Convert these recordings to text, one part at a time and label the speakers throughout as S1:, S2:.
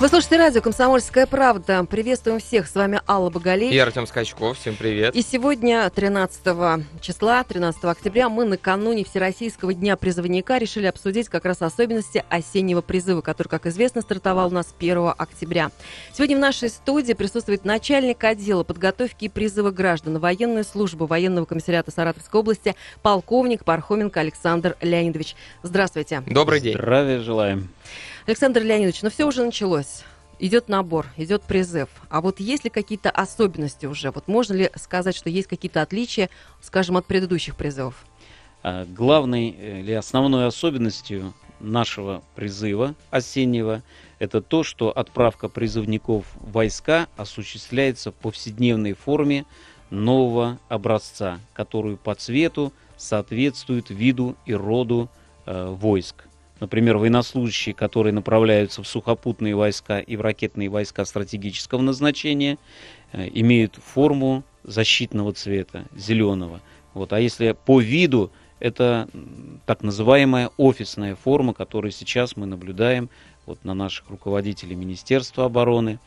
S1: Вы слушаете радио «Комсомольская правда». Приветствуем всех. С вами Алла Боголей.
S2: И Артем Скачков. Всем привет.
S1: И сегодня, 13 числа, 13 октября, мы накануне Всероссийского дня призывника решили обсудить как раз особенности осеннего призыва, который, как известно, стартовал у нас 1 октября. Сегодня в нашей студии присутствует начальник отдела подготовки и призыва граждан на военную службу военного комиссариата Саратовской области полковник Пархоменко Александр Леонидович. Здравствуйте.
S2: Добрый день.
S3: Здравия желаем.
S1: Александр Леонидович, ну все уже началось. Идет набор, идет призыв. А вот есть ли какие-то особенности уже? Вот можно ли сказать, что есть какие-то отличия, скажем, от предыдущих призывов?
S3: А, главной э, или основной особенностью нашего призыва осеннего это то, что отправка призывников войска осуществляется в повседневной форме нового образца, которую по цвету соответствует виду и роду э, войск. Например, военнослужащие, которые направляются в сухопутные войска и в ракетные войска стратегического назначения, э, имеют форму защитного цвета, зеленого. Вот. А если по виду, это так называемая офисная форма, которую сейчас мы наблюдаем вот, на наших руководителей Министерства обороны.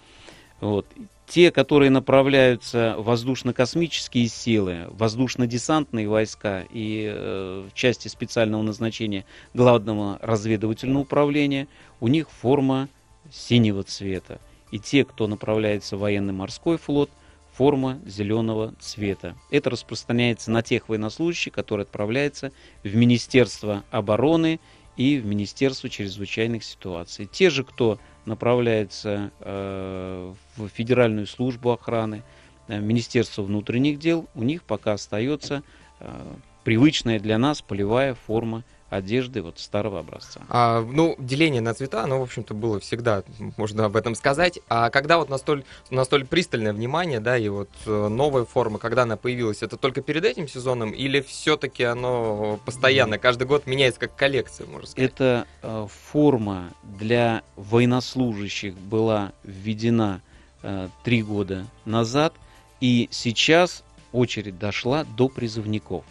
S3: Вот те, которые направляются воздушно-космические силы, воздушно-десантные войска и э, части специального назначения Главного разведывательного управления, у них форма синего цвета. И те, кто направляется в военно-морской флот, форма зеленого цвета. Это распространяется на тех военнослужащих, которые отправляются в Министерство обороны и в Министерство чрезвычайных ситуаций. Те же, кто направляется э, в Федеральную службу охраны, э, Министерство внутренних дел, у них пока остается э, привычная для нас полевая форма одежды вот старого образца.
S2: А, ну, деление на цвета, оно, в общем-то, было всегда, можно об этом сказать. А когда вот настоль, настоль пристальное внимание, да, и вот э, новая форма, когда она появилась, это только перед этим сезоном или все-таки оно постоянно, каждый год меняется как коллекция, можно сказать?
S3: Эта э, форма для военнослужащих была введена э, три года назад, и сейчас очередь дошла до призывников.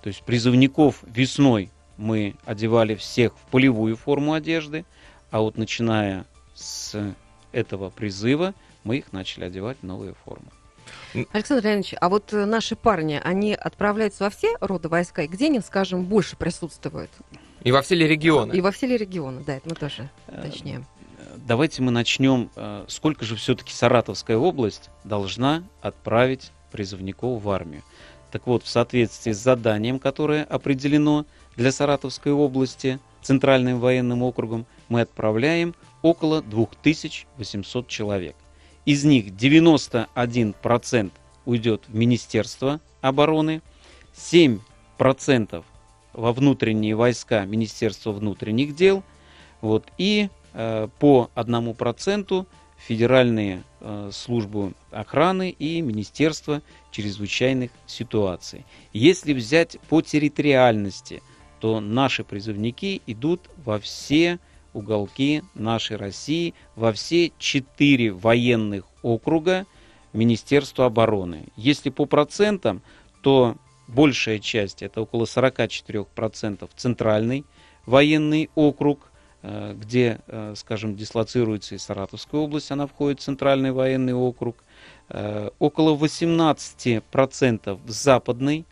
S3: То есть призывников весной мы одевали всех в полевую форму одежды, а вот начиная с этого призыва мы их начали одевать в новые формы.
S1: Александр Леонидович, а вот э, наши парни, они отправляются во все роды войска, и где они, скажем, больше присутствуют?
S2: И во все ли регионы?
S1: И во все ли регионы, да, это мы тоже уточняем.
S3: Э, давайте мы начнем. Э, сколько же все-таки Саратовская область должна отправить призывников в армию? Так вот, в соответствии с заданием, которое определено для Саратовской области Центральным военным округом мы отправляем около 2800 человек. Из них 91% уйдет в Министерство обороны, 7% во внутренние войска Министерства внутренних дел, вот, и э, по 1% Федеральные э, службы охраны и Министерство чрезвычайных ситуаций. Если взять по территориальности – что наши призывники идут во все уголки нашей России, во все четыре военных округа Министерства обороны. Если по процентам, то большая часть, это около 44% центральный военный округ, э, где, э, скажем, дислоцируется и Саратовская область, она входит в центральный военный округ, э, около 18% западный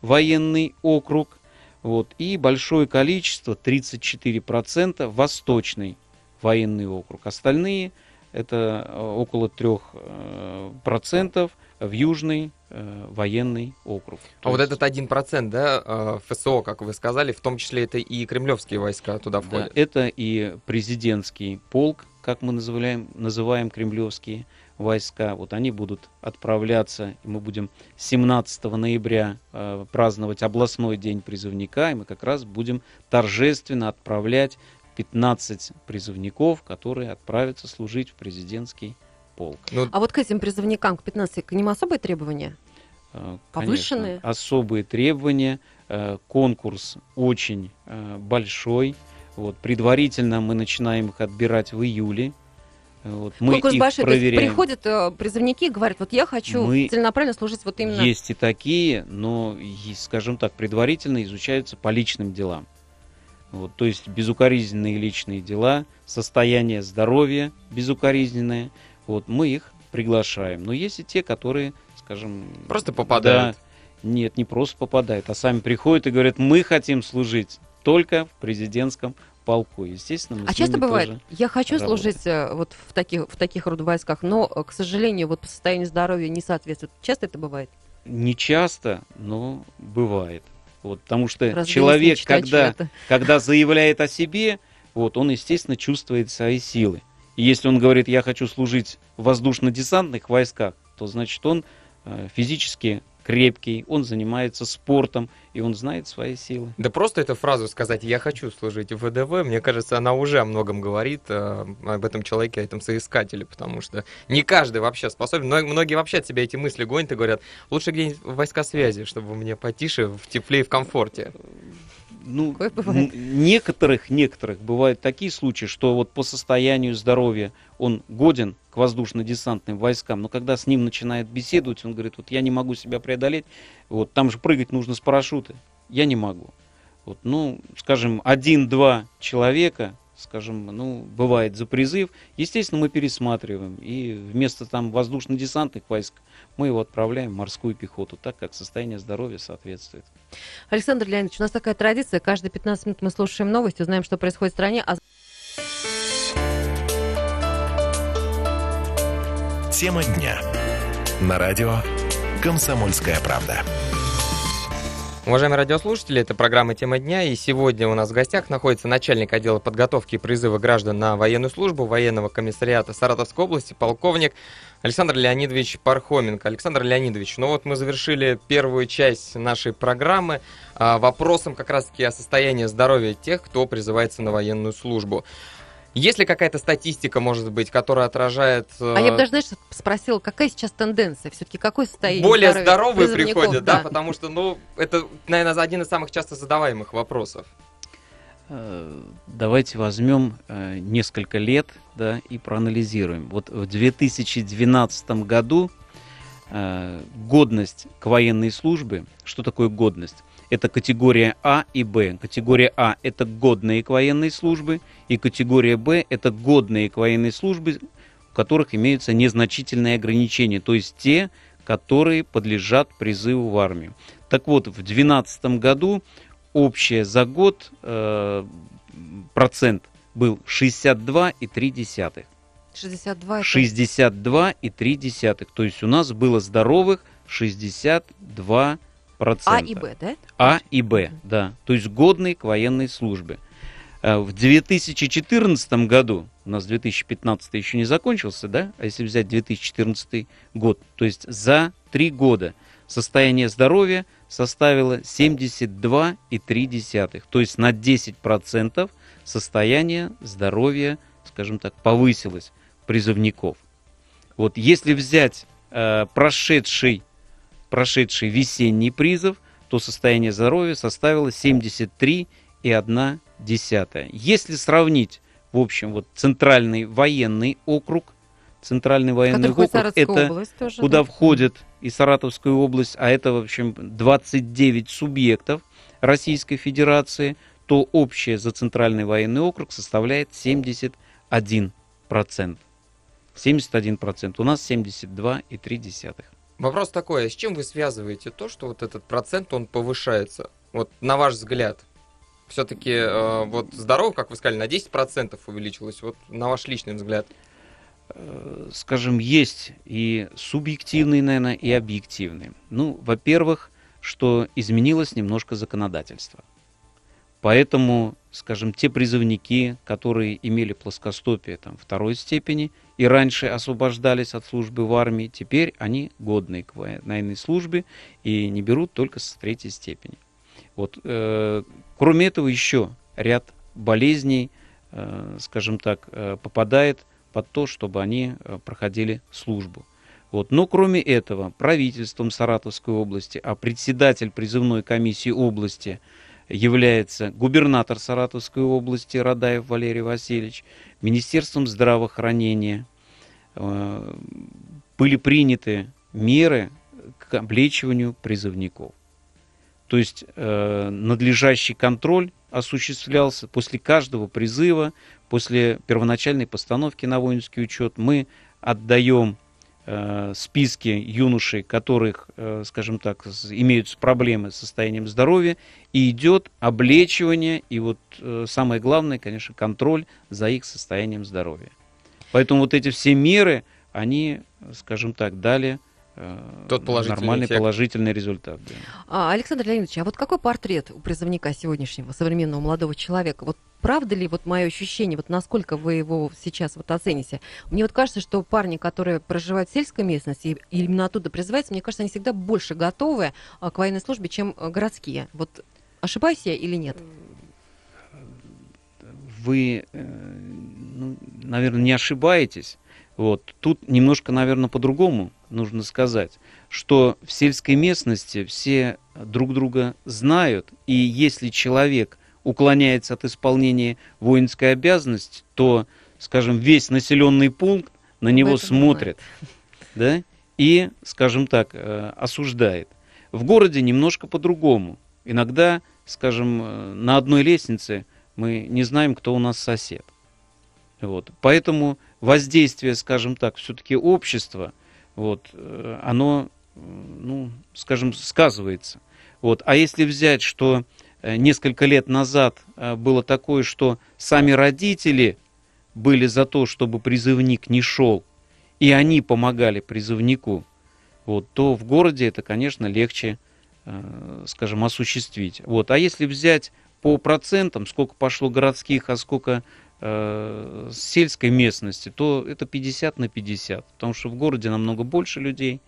S3: военный округ, вот, и большое количество, 34%, восточный военный округ. Остальные это э, около 3% в южный э, военный округ.
S2: А есть... вот этот один процент, да, э, ФСО, как вы сказали, в том числе это и кремлевские войска туда входят?
S3: Да, это и президентский полк, как мы называем, называем кремлевские войска. Вот они будут отправляться, и мы будем 17 ноября э, праздновать областной день призывника, и мы как раз будем торжественно отправлять 15 призывников, которые отправятся служить в президентский полк.
S1: Ну, а вот к этим призывникам, к 15, к ним особые требования?
S3: Э, Повышенные? Конечно, особые требования. Э, конкурс очень э, большой. Вот, предварительно мы начинаем их отбирать в июле Вот, мы
S1: Конкурс
S3: их
S1: большой. То есть
S3: проверяем.
S1: приходят э, призывники и говорят, вот я хочу
S3: Мы-
S1: целенаправленно служить вот именно...
S3: Есть и такие, но, скажем так, предварительно изучаются по личным делам. Вот, то есть безукоризненные личные дела, состояние здоровья безукоризненное. Вот мы их приглашаем. Но есть и те, которые, скажем,
S2: Просто попадают.
S3: да, нет, не просто попадают, а сами приходят и говорят, мы хотим служить только в президентском полку. Естественно, мы
S1: А часто бывает,
S3: тоже
S1: я хочу
S3: работаем.
S1: служить э, вот в таких, в таких рода войсках, но, э, к сожалению, вот по состоянию здоровья не соответствует. Часто это бывает?
S3: Не часто, но бывает. Вот, потому что
S1: Разбилась
S3: человек,
S1: мечта
S3: когда когда заявляет о себе, вот, он, естественно, чувствует свои силы. И если он говорит, я хочу служить в воздушно-десантных войсках, то значит он э, физически крепкий, он занимается спортом, и он знает свои силы.
S2: Да просто эту фразу сказать «я хочу служить в ВДВ», мне кажется, она уже о многом говорит э, об этом человеке, о этом соискателе, потому что не каждый вообще способен. Мно- Многие вообще от себя эти мысли гонят и говорят, лучше где-нибудь в войска связи, чтобы мне потише, в тепле и в комфорте.
S3: Ну, некоторых, некоторых бывают такие случаи, что вот по состоянию здоровья он годен к воздушно-десантным войскам, но когда с ним начинает беседовать, он говорит, вот я не могу себя преодолеть, вот там же прыгать нужно с парашюта, я не могу. Вот, ну, скажем, один-два человека, скажем, ну, бывает за призыв, естественно, мы пересматриваем, и вместо там воздушно-десантных войск мы его отправляем в морскую пехоту, так как состояние здоровья соответствует.
S1: Александр Леонидович, у нас такая традиция, каждые 15 минут мы слушаем новости, узнаем, что происходит в стране, а
S4: Тема дня. На радио «Комсомольская правда».
S2: Уважаемые радиослушатели, это программа «Тема дня», и сегодня у нас в гостях находится начальник отдела подготовки и призыва граждан на военную службу военного комиссариата Саратовской области, полковник Александр Леонидович Пархоменко. Александр Леонидович, ну вот мы завершили первую часть нашей программы а, вопросом как раз-таки о состоянии здоровья тех, кто призывается на военную службу. Есть ли какая-то статистика, может быть, которая отражает...
S1: А я бы
S2: э,
S1: даже, знаешь, спросила, какая сейчас тенденция? Все-таки какое состояние
S2: более здоровые приходят, да, потому что, ну, это, наверное, один из самых часто задаваемых вопросов.
S3: Э, Давайте возьмем э, несколько лет да, и проанализируем. Вот в 2012 году э, годность к военной службе, что такое годность? Это категория А и Б. Категория А – это годные к военной службе, и категория Б – это годные к военной службе, у которых имеются незначительные ограничения, то есть те, которые подлежат призыву в армию. Так вот, в 2012 году общее за год э, процент был 62,3.
S1: 62 это-
S3: 62,3. То есть у нас было здоровых 62
S1: А и Б, да?
S3: а и Б, да. То есть годные к военной службе. Э, В 2014 году, у нас 2015 еще не закончился, да? А если взять 2014 год, то есть за три года состояние здоровья составило 72,3. То есть на 10% состояние здоровья, скажем так, повысилось призывников. Вот если взять э, прошедший прошедший весенний призыв, то состояние здоровья составило 73,1. Если сравнить, в общем, вот центральный военный округ, центральный военный
S1: Который
S3: округ, это
S1: тоже.
S3: куда
S1: да?
S3: входит и Саратовская область, а это, в общем, 29 субъектов Российской Федерации, то общее за центральный военный округ составляет 71%. 71%. У нас 72,3%.
S2: Вопрос такой, а с чем вы связываете то, что вот этот процент, он повышается? Вот на ваш взгляд, все-таки вот здоровье, как вы сказали, на 10% увеличилось, вот на ваш личный взгляд.
S3: Э, скажем, есть и субъективные, наверное, и объективные. Ну, во-первых, что изменилось немножко законодательство. Поэтому, скажем, те призывники, которые имели плоскостопие там, второй степени и раньше освобождались от службы в армии, теперь они годные к военной службе и не берут только с третьей степени. Вот, э, кроме этого, еще ряд болезней, э, скажем так, э, попадает под то, чтобы они э, проходили службу. Вот. Но кроме этого, правительством Саратовской области, а председатель призывной комиссии области является губернатор Саратовской области Радаев Валерий Васильевич, Министерством здравоохранения, э, были приняты меры к облечиванию призывников. То есть э, надлежащий контроль осуществлялся после каждого призыва, после первоначальной постановки на воинский учет. Мы отдаем э, списки юношей, которых, э, скажем так, имеют проблемы с состоянием здоровья, и идет облечивание, и вот э, самое главное, конечно, контроль за их состоянием здоровья. Поэтому вот эти все меры, они, скажем так, дали
S2: Тот положительный
S3: нормальный
S2: эффект.
S3: положительный результат. да.
S1: А, Александр Леонидович, а вот какой портрет у призывника сегодняшнего современного молодого человека? Вот правда ли вот мое ощущение, вот насколько вы его сейчас вот оцените? Мне вот кажется, что парни, которые проживают в сельской местности и именно оттуда призываются, мне кажется, они всегда больше готовы а, к военной службе, чем а, городские. Вот ошибаюсь я или нет?
S3: Вы, э, ну, наверное, не ошибаетесь. Вот. Тут немножко, наверное, по-другому нужно сказать, что в сельской местности все друг друга знают, и если человек уклоняется от исполнения воинской обязанности, то, скажем, весь населенный пункт на него смотрит, да, и, скажем так, э, осуждает. В городе немножко по-другому. Иногда, скажем, э, на одной лестнице мы не знаем, кто у нас сосед. Вот. Поэтому воздействие, скажем так, все-таки общества, вот, э, оно, ну, скажем, сказывается. Вот. А если взять, что э, несколько лет назад э, было такое, что сами родители были за то, чтобы призывник не шел, и они помогали призывнику, вот, то в городе это, конечно, легче, скажем, осуществить. Вот. А если взять по процентам, сколько пошло городских, а сколько э, сельской местности, то это 50 на 50, потому что в городе намного больше людей,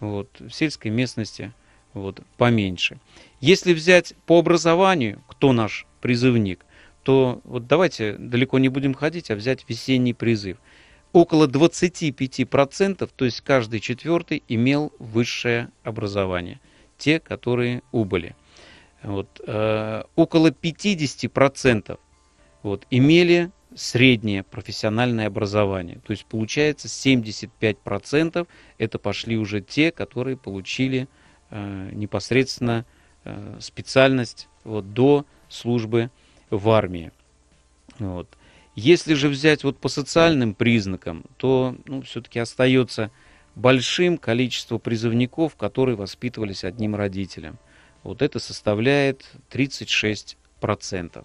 S3: вот, в сельской местности вот, поменьше. Если взять по образованию, кто наш призывник, то вот давайте далеко не будем ходить, а взять весенний призыв. Около 25%, то есть каждый четвертый, имел высшее образование. Те, которые убыли. Вот, э, около 50% вот, имели среднее профессиональное образование. То есть получается 75% это пошли уже те, которые получили э, непосредственно э, специальность вот, до службы в армии. Вот. Если же взять вот по социальным признакам, то ну, все-таки остается большим количество призывников, которые воспитывались одним родителем. Вот это составляет 36%.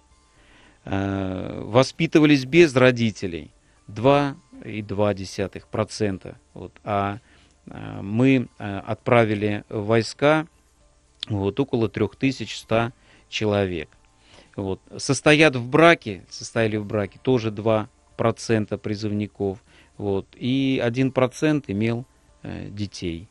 S3: Э, Воспитывались без родителей 2,2%. Вот. А э, мы э, отправили войска вот, около 3100 человек. Вот. Состоят в браке, состояли в браке тоже 2% призывников. Вот. И 1% имел детей.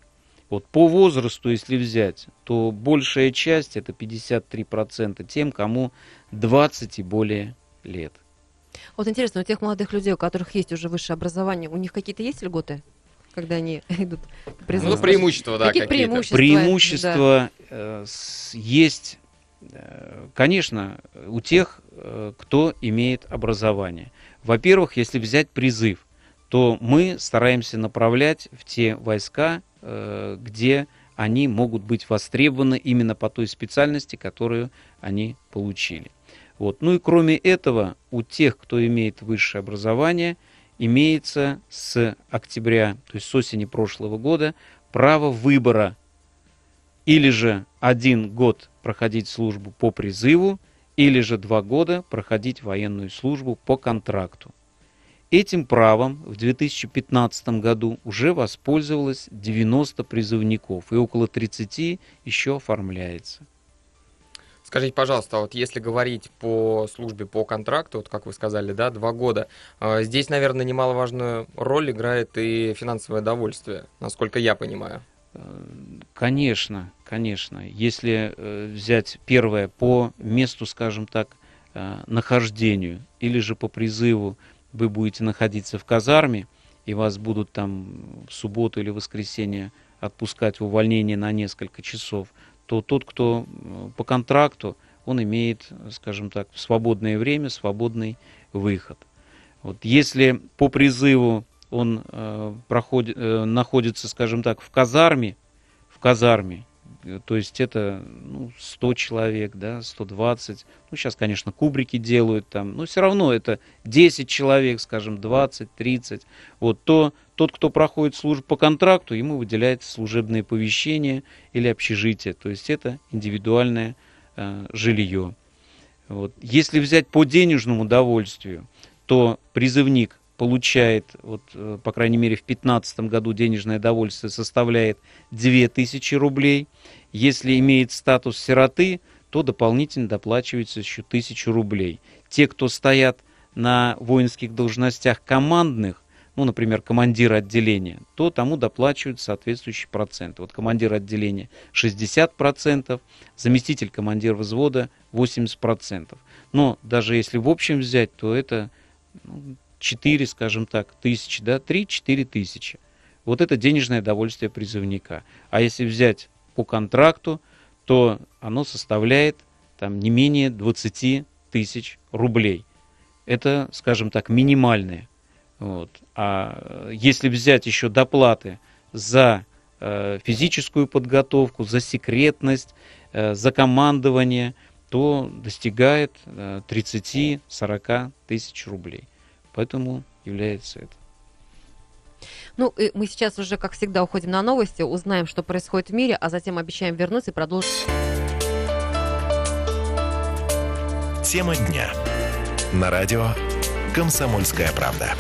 S3: Вот по возрасту, если взять, то большая часть, это 53%, тем, кому 20 и более лет.
S1: Вот интересно, у тех молодых людей, у которых есть уже высшее образование, у них какие-то есть льготы, когда они идут?
S2: Ну, преимущества, да,
S1: Какие
S2: какие-то.
S1: преимущества?
S3: Преимущества э, с- есть, э, конечно, у тех, э, кто имеет образование. Во-первых, если взять призыв, то мы стараемся направлять в те войска, э, где они могут быть востребованы именно по той специальности, которую они получили. Вот. Ну и кроме этого, у тех, кто имеет высшее образование, имеется с октября, то есть с осени прошлого года, право выбора или же один год проходить службу по призыву, или же два года проходить военную службу по контракту. Этим правом в 2015 году уже воспользовалось 90 призывников, и около 30 еще оформляется.
S2: Скажите, пожалуйста, а вот если говорить по службе по контракту, вот как вы сказали, да, два года, э, здесь, наверное, немаловажную роль играет и финансовое довольствие, насколько я понимаю.
S3: Э, Конечно, конечно. Если э, взять первое по месту, скажем так, э, нахождению, или же по призыву вы будете находиться в казарме, и вас будут там в субботу или воскресенье отпускать в увольнение на несколько часов, то тот, кто э, по контракту, он имеет, скажем так, в свободное время свободный выход. Вот если по призыву он э, проходит, э, находится, скажем так, в казарме, в казарме, то есть это ну, 100 человек, да, 120. Ну, сейчас, конечно, кубрики делают там, но все равно это 10 человек, скажем, 20, 30. Вот то, тот, кто проходит службу по контракту, ему выделяется служебное помещение или общежитие. То есть это индивидуальное э, жилье. Вот. Если взять по денежному удовольствию, то призывник получает, вот, э, по крайней мере, в 2015 году денежное довольствие составляет 2000 рублей. Если имеет статус сироты, то дополнительно доплачивается еще 1000 рублей. Те, кто стоят на воинских должностях командных, ну, например, командир отделения, то тому доплачивают соответствующий процент. Вот командир отделения 60%, заместитель командира взвода 80%. Но даже если в общем взять, то это ну, 4, скажем так, тысячи, да, 3-4 тысячи. Вот это денежное довольствие призывника. А если взять по контракту, то оно составляет там не менее 20 тысяч рублей. Это, скажем так, минимальное. Вот. А если взять еще доплаты за э, физическую подготовку, за секретность, э, за командование, то достигает э, 30-40 тысяч рублей. Поэтому является это.
S1: Ну, и мы сейчас уже, как всегда, уходим на новости, узнаем, что происходит в мире, а затем обещаем вернуться и продолжить.
S4: Тема дня. На радио «Комсомольская правда».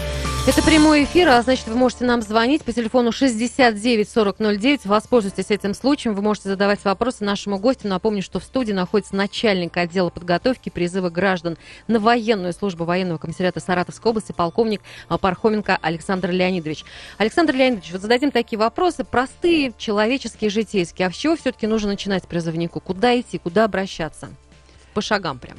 S1: Это прямой эфир, а значит, вы можете нам звонить по телефону 69 4009. Воспользуйтесь этим случаем. Вы можете задавать вопросы нашему гостю. Напомню, что в студии находится начальник отдела подготовки призыва граждан на военную службу военного комиссариата Саратовской области, полковник Пархоменко Александр Леонидович. Александр Леонидович, вот зададим такие вопросы, простые, человеческие, житейские. А с чего все-таки нужно начинать призывнику? Куда идти, куда обращаться? По шагам прям.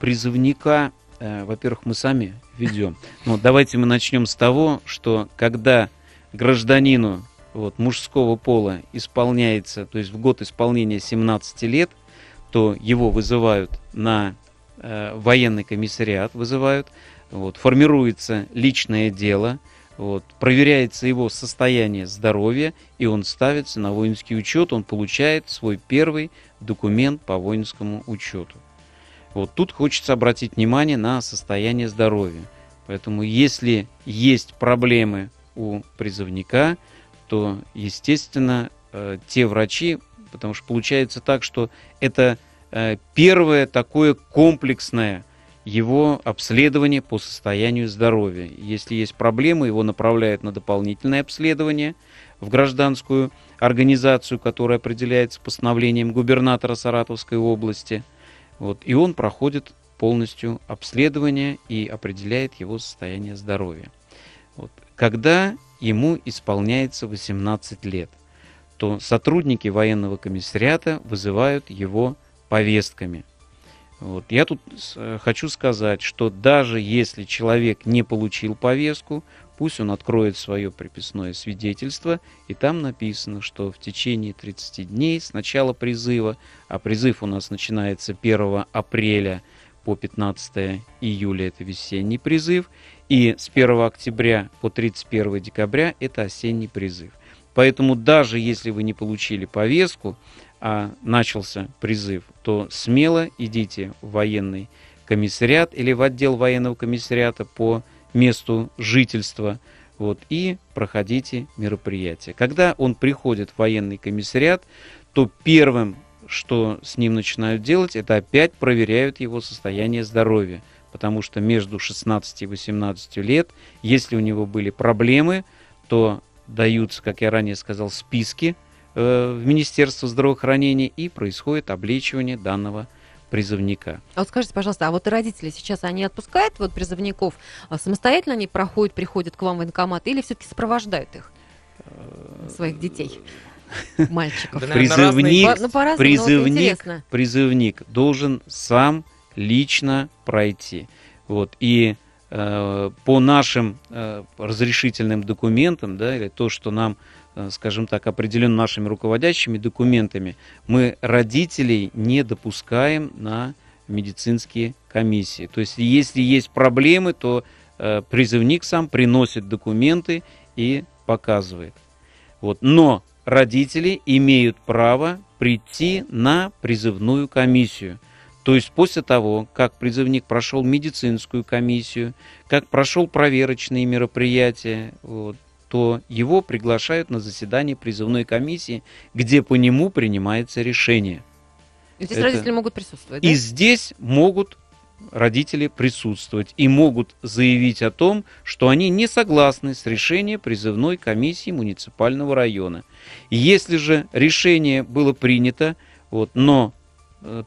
S3: Призывника Э, во-первых, мы сами ведем. Но давайте мы начнем с того, что когда гражданину вот, мужского пола исполняется, то есть в год исполнения 17 лет, то его вызывают на э, военный комиссариат, вызывают, вот, формируется личное дело, вот, проверяется его состояние здоровья, и он ставится на воинский учет, он получает свой первый документ по воинскому учету. Вот тут хочется обратить внимание на состояние здоровья. Поэтому если есть проблемы у призывника, то, естественно, э, те врачи, потому что получается так, что это э, первое такое комплексное его обследование по состоянию здоровья. Если есть проблемы, его направляют на дополнительное обследование в гражданскую организацию, которая определяется постановлением губернатора Саратовской области – вот, и он проходит полностью обследование и определяет его состояние здоровья. Вот. Когда ему исполняется 18 лет, то сотрудники военного комиссариата вызывают его повестками. Вот. Я тут э, хочу сказать, что даже если человек не получил повестку, Пусть он откроет свое приписное свидетельство, и там написано, что в течение 30 дней с начала призыва, а призыв у нас начинается 1 апреля по 15 июля, это весенний призыв, и с 1 октября по 31 декабря это осенний призыв. Поэтому даже если вы не получили повестку, а начался призыв, то смело идите в военный комиссариат или в отдел военного комиссариата по месту жительства, вот, и проходите мероприятие. Когда он приходит в военный комиссариат, то первым, что с ним начинают делать, это опять проверяют его состояние здоровья. Потому что между 16 и 18 лет, если у него были проблемы, то даются, как я ранее сказал, списки э, в Министерство здравоохранения и происходит облечивание данного призывника.
S1: А вот скажите, пожалуйста, а вот родители сейчас, они отпускают вот призывников, а самостоятельно они проходят, приходят к вам в военкомат или все-таки сопровождают их, своих детей? Мальчиков.
S3: призывник, ну, призывник, призывник должен сам лично пройти. Вот, и э, по нашим э, разрешительным документам, да, или то, что нам Э, скажем так, определен нашими руководящими документами, мы родителей не допускаем на медицинские комиссии. То есть, если есть проблемы, то э, призывник сам приносит документы и показывает. Вот. Но родители имеют право прийти на призывную комиссию. То есть после того, как призывник прошел медицинскую комиссию, как прошел проверочные мероприятия, вот, то его приглашают на заседание призывной комиссии, где по нему принимается решение.
S1: И здесь Это... родители могут присутствовать, да?
S3: И здесь могут родители присутствовать и могут заявить о том, что они не согласны с решением призывной комиссии муниципального района. Если же решение было принято, вот, но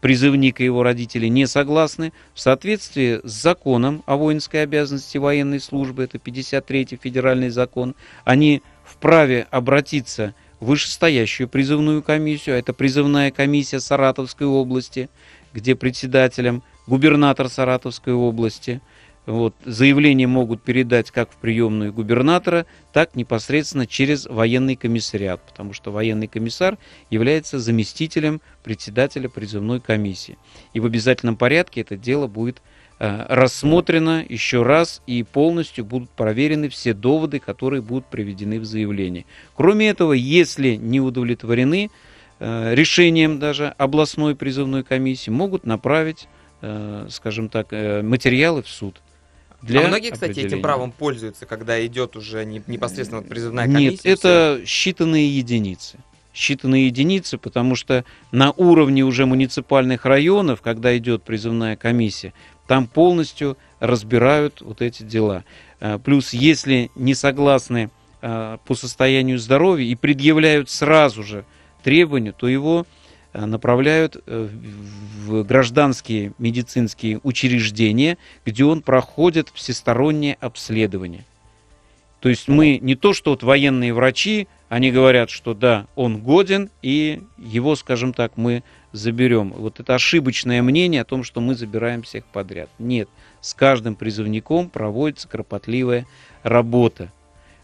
S3: призывник и его родители не согласны, в соответствии с законом о воинской обязанности военной службы, это 53-й федеральный закон, они вправе обратиться в вышестоящую призывную комиссию, а это призывная комиссия Саратовской области, где председателем губернатор Саратовской области. Вот, заявление могут передать как в приемную губернатора, так непосредственно через военный комиссариат, потому что военный комиссар является заместителем председателя призывной комиссии. И в обязательном порядке это дело будет э, рассмотрено еще раз и полностью будут проверены все доводы, которые будут приведены в заявлении. Кроме этого, если не удовлетворены э, решением даже областной призывной комиссии, могут направить Э, скажем так, материалы в суд.
S2: Для а многие, кстати, этим правом пользуются, когда идет уже непосредственно призывная комиссия?
S3: Нет, это считанные единицы. Считанные единицы, потому что на уровне уже муниципальных районов, когда идет призывная комиссия, там полностью разбирают вот эти дела. Э, плюс, если не согласны по состоянию здоровья и предъявляют сразу же требования, то его Э, направляют э, в гражданские медицинские учреждения, где он проходит всестороннее обследование. То есть мы не то, что вот военные врачи, они говорят, что да, он годен, и его, скажем так, мы заберем. Вот это ошибочное мнение о том, что мы забираем всех подряд. Нет, с каждым призывником проводится кропотливая работа.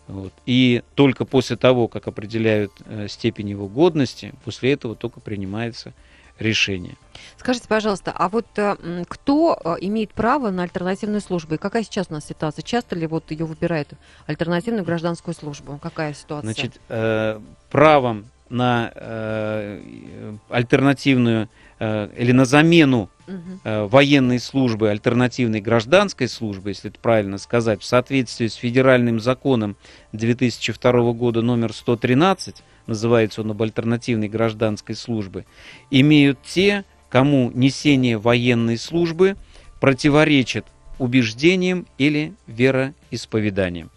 S3: Вот. И только после того, как определяют э, степень его годности, после этого только принимается решение.
S1: Скажите, пожалуйста, а вот э, кто э, имеет право на альтернативную службу? И какая сейчас у нас ситуация? Часто ли вот ее выбирают альтернативную гражданскую службу? Какая ситуация?
S3: Значит, э, правом на э, альтернативную или на замену угу. военной службы, альтернативной гражданской службы, если это правильно сказать, в соответствии с федеральным законом 2002 года номер 113, называется он об альтернативной гражданской службе, имеют те, кому несение военной службы противоречит убеждениям или вероисповеданиям.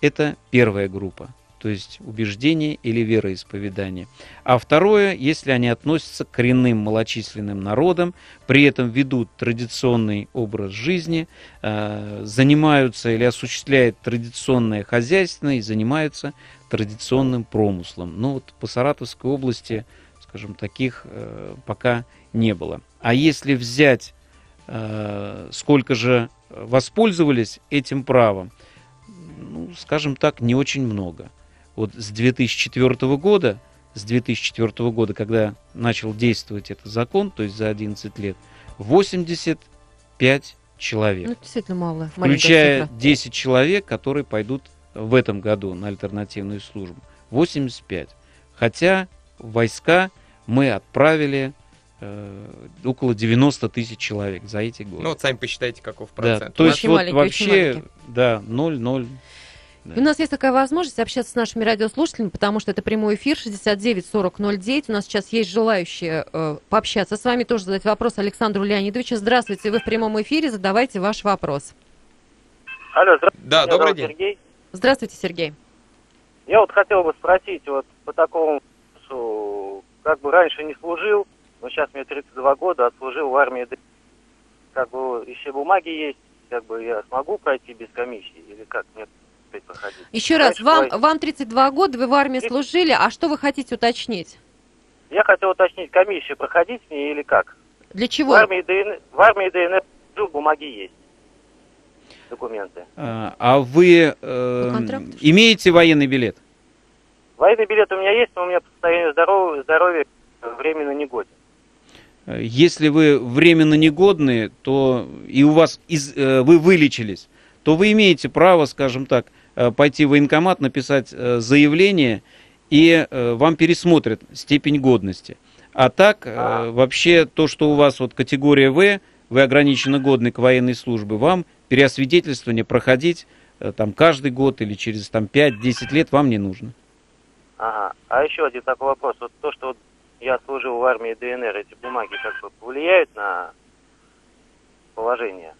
S3: Это первая группа то есть убеждение или вероисповедание. А второе, если они относятся к коренным малочисленным народам, при этом ведут традиционный образ жизни, э, занимаются или осуществляют традиционное хозяйство и занимаются традиционным промыслом. Но вот по Саратовской области, скажем, таких э, пока не было. А если взять, э, сколько же воспользовались этим правом, ну, скажем так, не очень много – вот с 2004 года, с 2004 года, когда начал действовать этот закон, то есть за 11 лет, 85 человек. Ну,
S1: действительно мало.
S3: Включая 10 человек, которые пойдут в этом году на альтернативную службу. 85. Хотя войска мы отправили э, около 90 тысяч человек за эти годы.
S2: Ну вот сами посчитайте, каков процент.
S3: Да, то есть вот вообще, да, 0, 0,
S1: да. у нас есть такая возможность общаться с нашими радиослушателями, потому что это прямой эфир 69 40 09. У нас сейчас есть желающие э, пообщаться с вами, тоже задать вопрос Александру Леонидовичу. Здравствуйте, вы в прямом эфире, задавайте ваш вопрос.
S5: Алло, здравствуйте.
S2: Да, добрый день.
S5: Сергей.
S1: Здравствуйте, Сергей.
S5: Я вот хотел бы спросить, вот по такому, как бы раньше не служил, но сейчас мне 32 года, отслужил в армии, как бы еще бумаги есть, как бы я смогу пройти без комиссии или как? Нет
S1: успеть проходить. Еще раз, вам, вам 32 года, вы в армии 30... служили, а что вы хотите уточнить?
S5: Я хотел уточнить, комиссию проходить мне или как?
S1: Для чего?
S5: В армии ДНР, в армии ДНР бумаги есть, документы.
S3: А, а вы э, имеете военный билет?
S5: Военный билет у меня есть, но у меня по состоянию здоровья, здоровья временно не годен.
S3: Если вы временно негодные, то и у вас из, э, вы вылечились, то вы имеете право, скажем так, э, пойти в военкомат, написать э, заявление, и э, вам пересмотрят степень годности. А так, э, вообще, то, что у вас вот категория В, вы ограниченно годны к военной службе, вам переосвидетельствование проходить э, там каждый год или через там 5-10 лет вам не нужно.
S5: Ага. А еще один такой вопрос. Вот то, что вот я служил в армии ДНР, эти бумаги как бы повлияют на положение?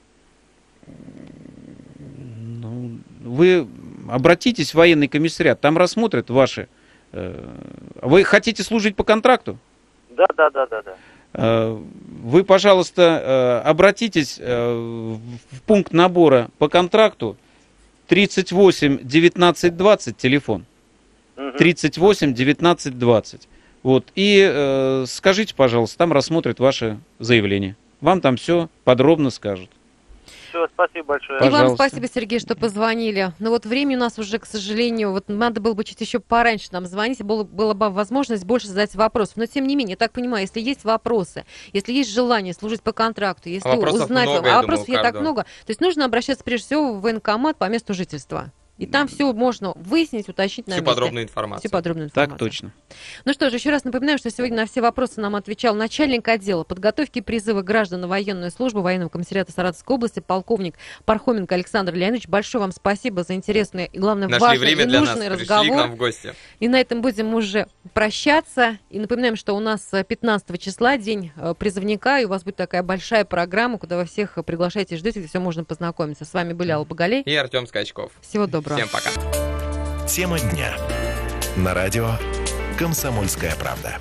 S3: Ну, вы обратитесь в военный комиссариат, там рассмотрят ваши... э, Вы хотите служить по контракту?
S5: Да, да, да, да, да.
S3: Э, Вы, пожалуйста, э, обратитесь в пункт набора по контракту 38 19 20 телефон.
S5: Мгм.
S3: 38 19 20. Вот. И э, скажите, пожалуйста, там рассмотрят ваше заявление. Вам там все подробно скажут.
S5: Все, спасибо большое.
S1: И вам спасибо, Сергей, что позвонили. Но вот времени у нас уже, к сожалению, вот надо было бы чуть еще пораньше нам звонить, было, была бы возможность больше задать вопросов. Но тем не менее, я так понимаю, если есть вопросы, если есть желание служить по контракту, если
S2: вопросов
S1: узнать,
S2: много,
S1: а
S2: я
S1: вопросов
S2: думаю,
S1: я так много, то есть нужно обращаться прежде всего в военкомат по месту жительства. И там все можно выяснить, уточнить на
S2: Всю
S1: месте.
S2: подробную информацию.
S1: Всю подробную информацию.
S3: Так точно.
S1: Ну что ж, еще раз напоминаю, что сегодня на все вопросы нам отвечал начальник отдела подготовки и призыва граждан на военную службу военного комиссариата Саратовской области, полковник Пархоменко Александр Леонидович. Большое вам спасибо за интересный и, главное,
S2: Нашли
S1: важный
S2: время
S1: и
S2: для нас,
S1: нужный
S2: пришли к
S1: разговор.
S2: нам в гости.
S1: И на этом будем уже прощаться. И напоминаем, что у нас э, 15 числа день э, призывника, и у вас будет такая большая программа, куда вы всех э, приглашаете и ждете, где все можно познакомиться. С вами были Алла Багалей.
S2: И Артем Скачков.
S1: Всего доброго.
S2: Всем пока.
S4: Тема дня. На радио «Комсомольская правда».